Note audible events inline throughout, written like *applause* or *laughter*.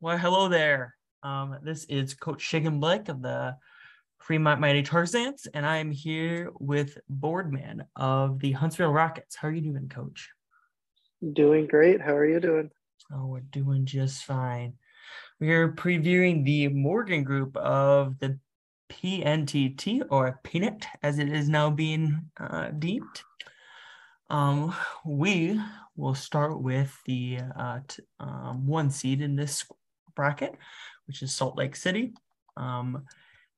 Well, hello there. Um, this is Coach Shigan Blake of the Fremont Mighty Tarzans, and I am here with Boardman of the Huntsville Rockets. How are you doing, Coach? Doing great. How are you doing? Oh, we're doing just fine. We are previewing the Morgan group of the PNTT or PNET, as it is now being uh, deemed. Um, we will start with the uh, t- um, one seed in this bracket, which is Salt Lake City. Um,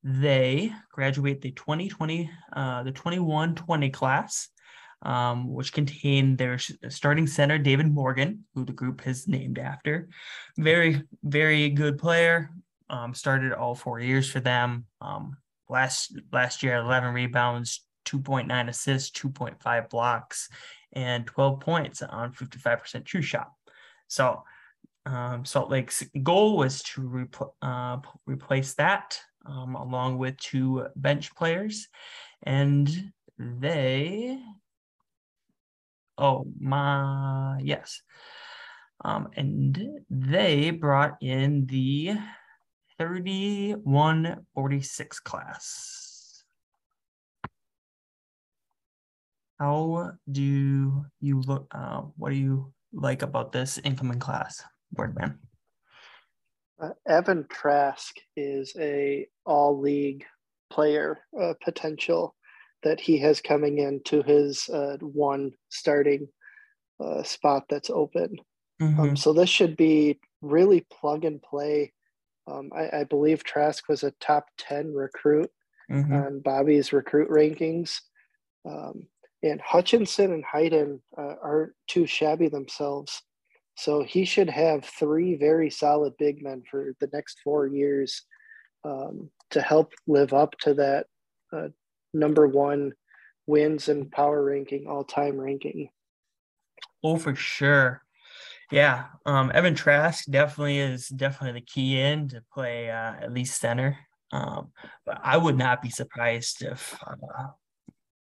they graduate the 2020, uh, the 21-20 class, um, which contained their starting center, David Morgan, who the group has named after. Very, very good player. Um, started all four years for them. Um, last last year, 11 rebounds, 2.9 assists, 2.5 blocks, and 12 points on 55% true shot. So um, Salt Lake's goal was to repl- uh, replace that um, along with two bench players. And they, oh my, yes. Um, and they brought in the 3146 class. How do you look? Uh, what do you like about this incoming class, Boardman? Uh, Evan Trask is a all league player uh, potential that he has coming into his uh, one starting uh, spot that's open. Mm-hmm. Um, so this should be really plug and play. Um, I, I, believe Trask was a top 10 recruit mm-hmm. on Bobby's recruit rankings. Um, and Hutchinson and Hayden uh, aren't too shabby themselves. So he should have three very solid big men for the next four years um, to help live up to that uh, number one wins and power ranking, all time ranking. Oh, for sure. Yeah, um, Evan Trask definitely is definitely the key in to play uh, at least center. Um, but I would not be surprised if uh,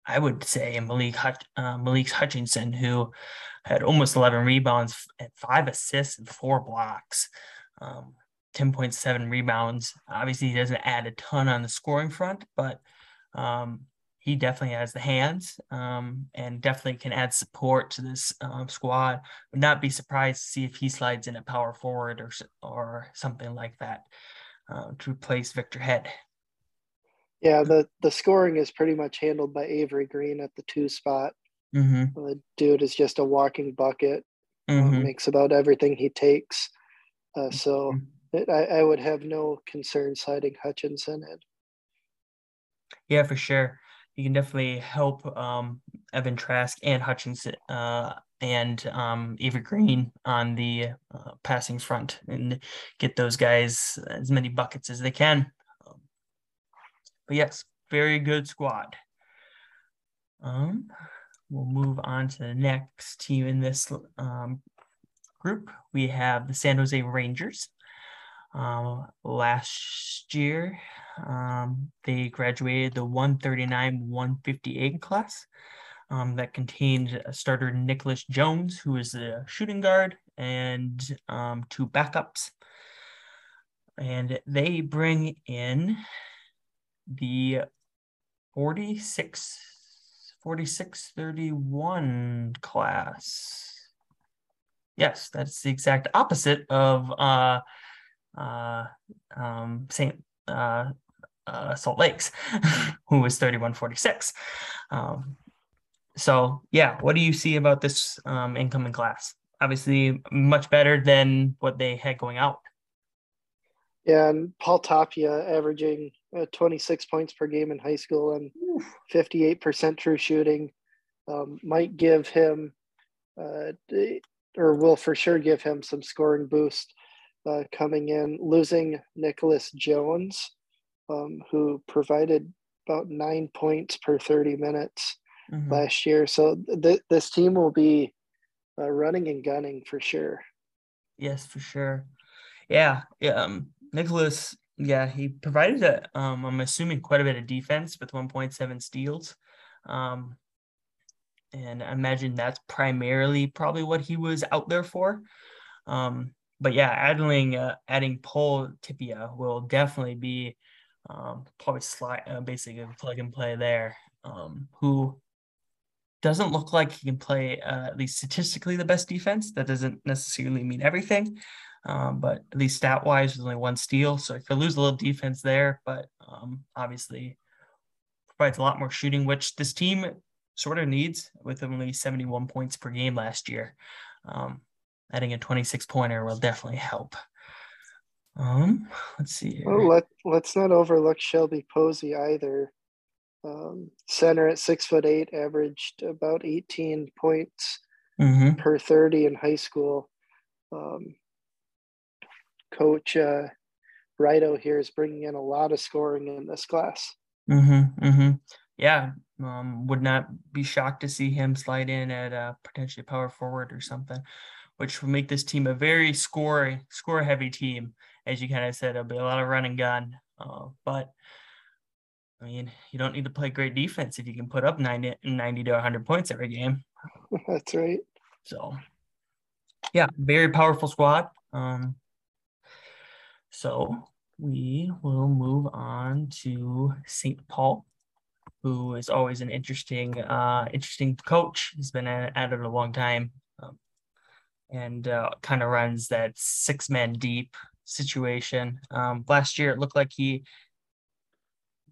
I would say Malik uh, Malik Hutchinson, who had almost 11 rebounds and five assists and four blocks, um, 10.7 rebounds. Obviously, he doesn't add a ton on the scoring front, but um, he definitely has the hands um, and definitely can add support to this um, squad. Would not be surprised to see if he slides in a power forward or or something like that uh, to replace Victor Head. Yeah, the the scoring is pretty much handled by Avery Green at the two spot. Mm-hmm. The dude is just a walking bucket. Mm-hmm. makes about everything he takes. Uh, so Mm-hmm. it, I, I would have no concern citing Hutchinson in. Yeah, for sure. You can definitely help um, Evan Trask and Hutchinson uh, and um, Avery Green on the uh, passing front and get those guys as many buckets as they can. But yes, very good squad. Um, we'll move on to the next team in this um, group. We have the San Jose Rangers. Um, last year, um, they graduated the 139 158 class. Um, that contained a starter Nicholas Jones, who is the shooting guard, and um, two backups. And they bring in the 46 4631 class. Yes that's the exact opposite of uh uh um saint uh, uh salt lakes *laughs* who was 3146 um so yeah what do you see about this um incoming class? Obviously much better than what they had going out. Yeah, and Paul Tapia averaging uh, 26 points per game in high school and 58% true shooting um, might give him, uh, or will for sure give him some scoring boost uh, coming in. Losing Nicholas Jones, um, who provided about nine points per 30 minutes Mhm. last year. So th- this team will be uh, running and gunning for sure. Yes, for sure. Yeah, yeah. Um, Nicholas, yeah, he provided a, um, I'm assuming quite a bit of defense with 1.7 steals. Um, and I imagine that's primarily probably what he was out there for. Um, but yeah, adding uh, adding Paul Tapia will definitely be um, probably slide uh, basically plug and play there. Um, who doesn't look like he can play uh, at least statistically the best defense. That doesn't necessarily mean everything, um, but at least stat wise, there's only one steal, so if you lose a little defense there, but um, obviously provides a lot more shooting, which this team sort of needs with only 71 points per game last year. Um, adding a 26 pointer will definitely help. Um, let's see. Here. Well, let let's not overlook Shelby Posey either. Um, center at six foot eight, averaged about 18 points mm-hmm. per 30 in high school. Um, Coach uh, here is bringing in a lot of scoring in this class. Mm-hmm, mm-hmm. Yeah, um, would not be shocked to see him slide in at a potentially power forward or something, which will make this team a very score score heavy team. As you kind of said, it'll be a lot of run and gun. Uh, but I mean, you don't need to play great defense if you can put up 90, 90 to 100 points every game. *laughs* That's right. So, yeah, very powerful squad. Um, so we will move on to St. Paul, who is always an interesting, uh, interesting coach. He's been at it a long time, um, and uh, kind of runs that six man deep situation. Um, last year, it looked like he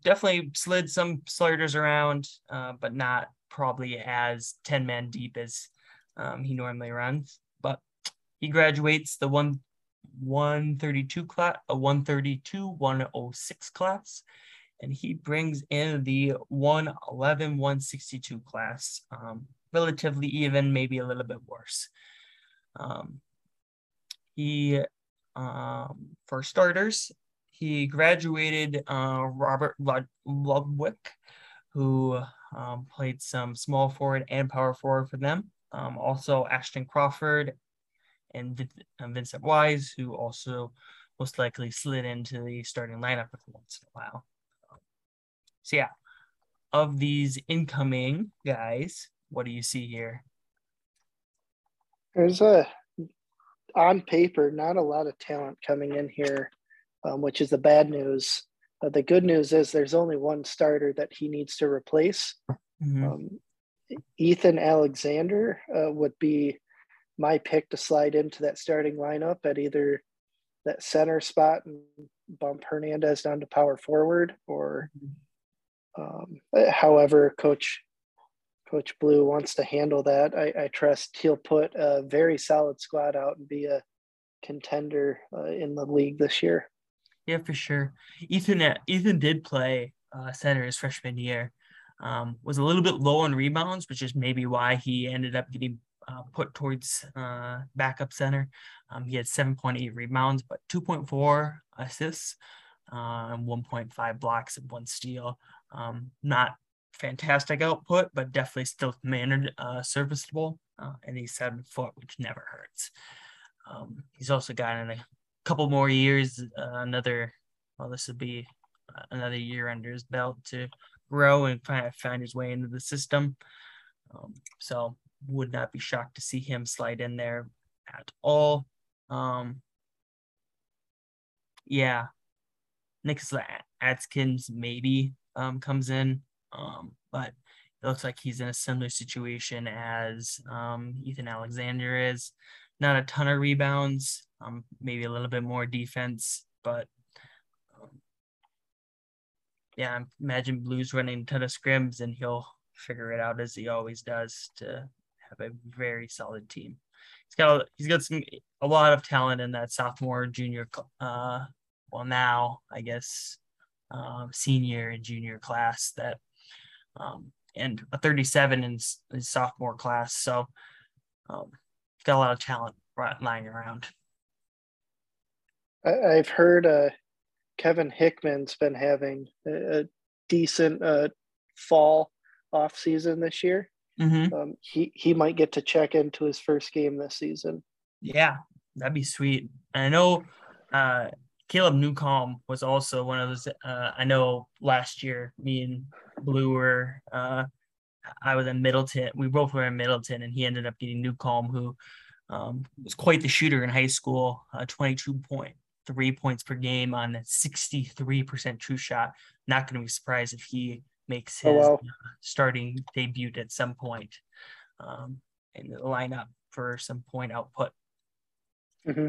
definitely slid some sliders around, uh, but not probably as 10 man deep as um, he normally runs. But he graduates the one 132 class, a 132 106 class, and he brings in the 111 162 class, um, relatively even, maybe a little bit worse. Um, he, um, for starters, he graduated uh, Robert Ludwig, who um, played some small forward and power forward for them. Um, also, Ashton Crawford and Vincent Wise, who also most likely slid into the starting lineup once in a while. So yeah, of these incoming guys, what do you see here? There's a on paper not a lot of talent coming in here, um, which is the bad news. Uh, the good news is there's only one starter that he needs to replace. Mm-hmm. Um, Ethan Alexander uh, would be my pick to slide into that starting lineup at either that center spot and bump Hernandez down to power forward, or um, however Coach Coach Blue wants to handle that. I, I, trust he'll put a very solid squad out and be a contender uh, in the league this year. Yeah, for sure. Ethan uh, Ethan did play uh, center his freshman year. Um, was a little bit low on rebounds, which is maybe why he ended up getting uh, put towards uh, backup center. Um, he had 7.8 rebounds, but 2.4 assists, uh, 1.5 blocks, and one steal. Um, not fantastic output, but definitely still mannered uh, serviceable. Uh, and he's seven foot, which never hurts. Um, he's also gotten a couple more years, uh, another, well, this would be another year under his belt to grow and kind of find his way into the system. Um, so would not be shocked to see him slide in there at all. Um, yeah, Nicholas Adkins maybe um, comes in, um, but it looks like he's in a similar situation as um, Ethan Alexander is. Not a ton of rebounds, um, maybe a little bit more defense, but um, yeah, I imagine Blues running a ton of scrims and he'll figure it out as he always does to have a very solid team. He's got he's got some a lot of talent in that sophomore, junior, uh, well now I guess um, senior and junior class that, um, and a 37 in his sophomore class. So, um, got a lot of talent lying around. I've heard uh, Kevin Hickman's been having a, decent uh, fall off season this year. Mm-hmm. Um, he he might get to check into his first game this season. Yeah, that'd be sweet. And I know uh, Caleb Newcomb was also one of those. Uh, I know last year, me and Blue were. Uh, I was in Middleton. We both were in Middleton, and he ended up getting Newcomb, who Um, was quite the shooter in high school, uh, 22.3 points per game on 63% true shot. Not going to be surprised if he makes his oh, wow. uh, starting debut at some point um, in the lineup for some point output. Mm-hmm.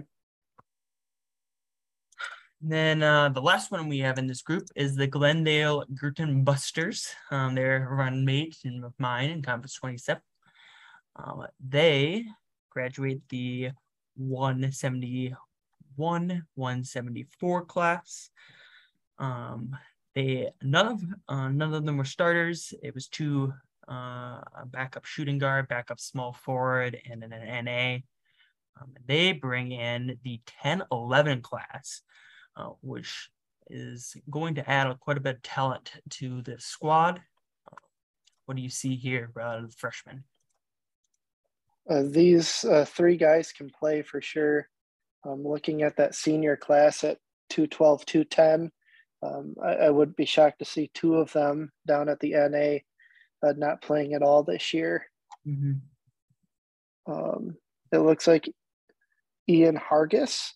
Then uh, the last one we have in this group is the Glendale Girton Busters. Um, they're a run mate in mine in Conference 27. Um, they graduate the 171, 174 class. Um, they none of uh, none of them were starters. It was two uh, backup shooting guard, backup small forward, and then an NA. Um, they bring in the 10-11 class uh, which is going to add quite a bit of talent to the squad. what do you see here of the freshmen? Uh, these uh, three guys can play for sure. Um, looking at that senior class at 212, 210, um, I, I would be shocked to see two of them down at the NA uh, not playing at all this year. Mm-hmm. Um, it looks like Ian Hargis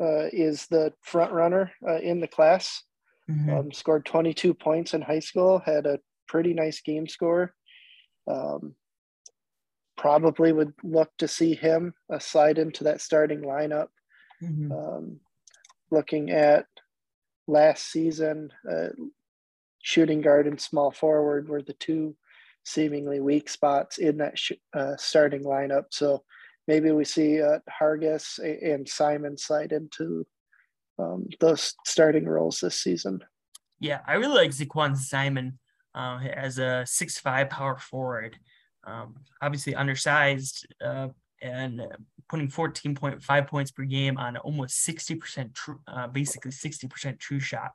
uh, is the front runner uh, in the class. Mm-hmm. Um, scored 22 points in high school, had a pretty nice game score. Um, probably would look to see him uh, slide into that starting lineup. Mm-hmm. Um, looking at last season, uh, shooting guard and small forward were the two seemingly weak spots in that sh- uh, starting lineup. So maybe we see uh, Hargis and Simon slide into um, those starting roles this season. Yeah, I really like Zaquan Simon uh, as a six-five power forward. Um, obviously undersized uh, and putting 14.5 points per game on almost 60% true, uh, basically 60% true shot.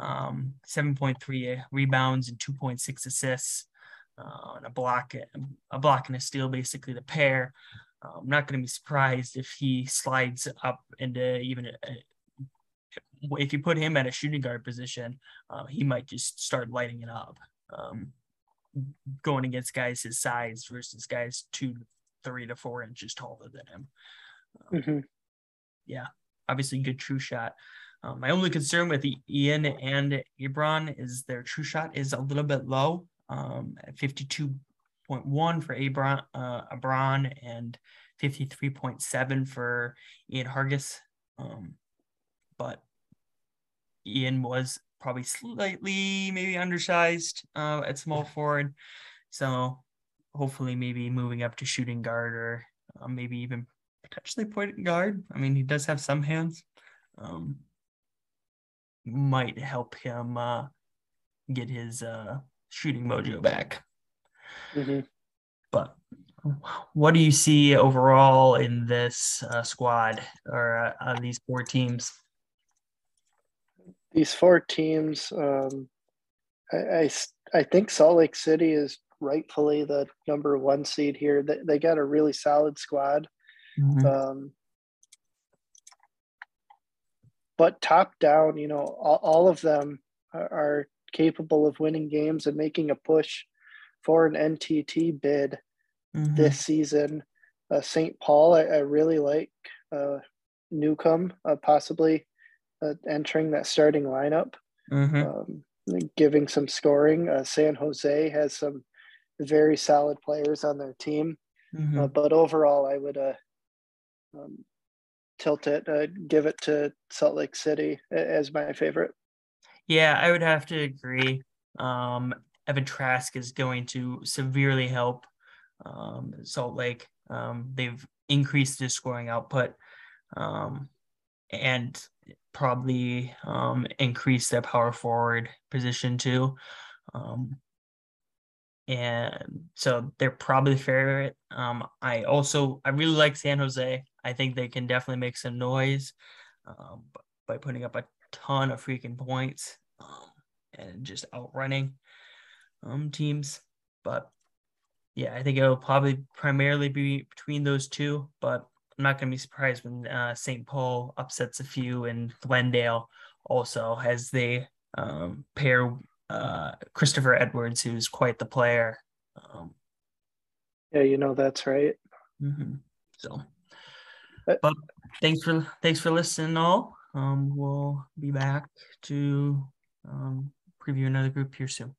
Um, 7.3 rebounds and 2.6 assists. Uh, and a block, a block and a steal, basically the pair. I'm not going to be surprised if he slides up into even a, if you put him at a shooting guard position, uh, he might just start lighting it up. Um, going against guys his size versus guys two, three to four inches taller than him. Um, mm-hmm. Yeah, obviously good true shot. Um, my only concern with Ian and Abron is their true shot is a little bit low um, at 52 0.1 for Abron, uh, Abron and 53.7 for Ian Hargis. Um, but Ian was probably slightly maybe undersized uh, at small forward. So hopefully maybe moving up to shooting guard or uh, maybe even potentially point guard. I mean, he does have some hands. Um, might help him uh, get his uh, shooting mojo back. Mm-hmm. But what do you see overall in this uh, squad or uh, these four teams? These four teams, um, I, I, I, think Salt Lake City is rightfully the number one seed here. They, they got a really solid squad. Mm-hmm. Um, but top down, you know, all, all of them are, are capable of winning games and making a push for an NTT bid mm-hmm. this season. Uh, St. Paul, I, I, really like uh, Newcomb uh, possibly uh, entering that starting lineup, mm-hmm. um, giving some scoring. Uh, San Jose has some very solid players on their team, mm-hmm. Uh, but overall, I would um, tilt it, give it to Salt Lake City as my favorite. Yeah, I would have to agree. Um, Evan Trask is going to severely help um, Salt Lake. Um, they've increased his scoring output um, and probably um, increased their power forward position too. Um, and so they're probably favorite. Um, I also I really like San Jose. I think they can definitely make some noise by putting up a ton of freaking points and just outrunning um, teams. But yeah, I think it'll probably primarily be between those two. But I'm not going to be surprised when uh, St. Paul upsets a few and Glendale also as they um, pair uh, Christopher Edwards, who's quite the player. Um, yeah, you know that's right. Mm-hmm. So, uh, but thanks for thanks for listening. All um, we'll be back to um, preview another group here soon.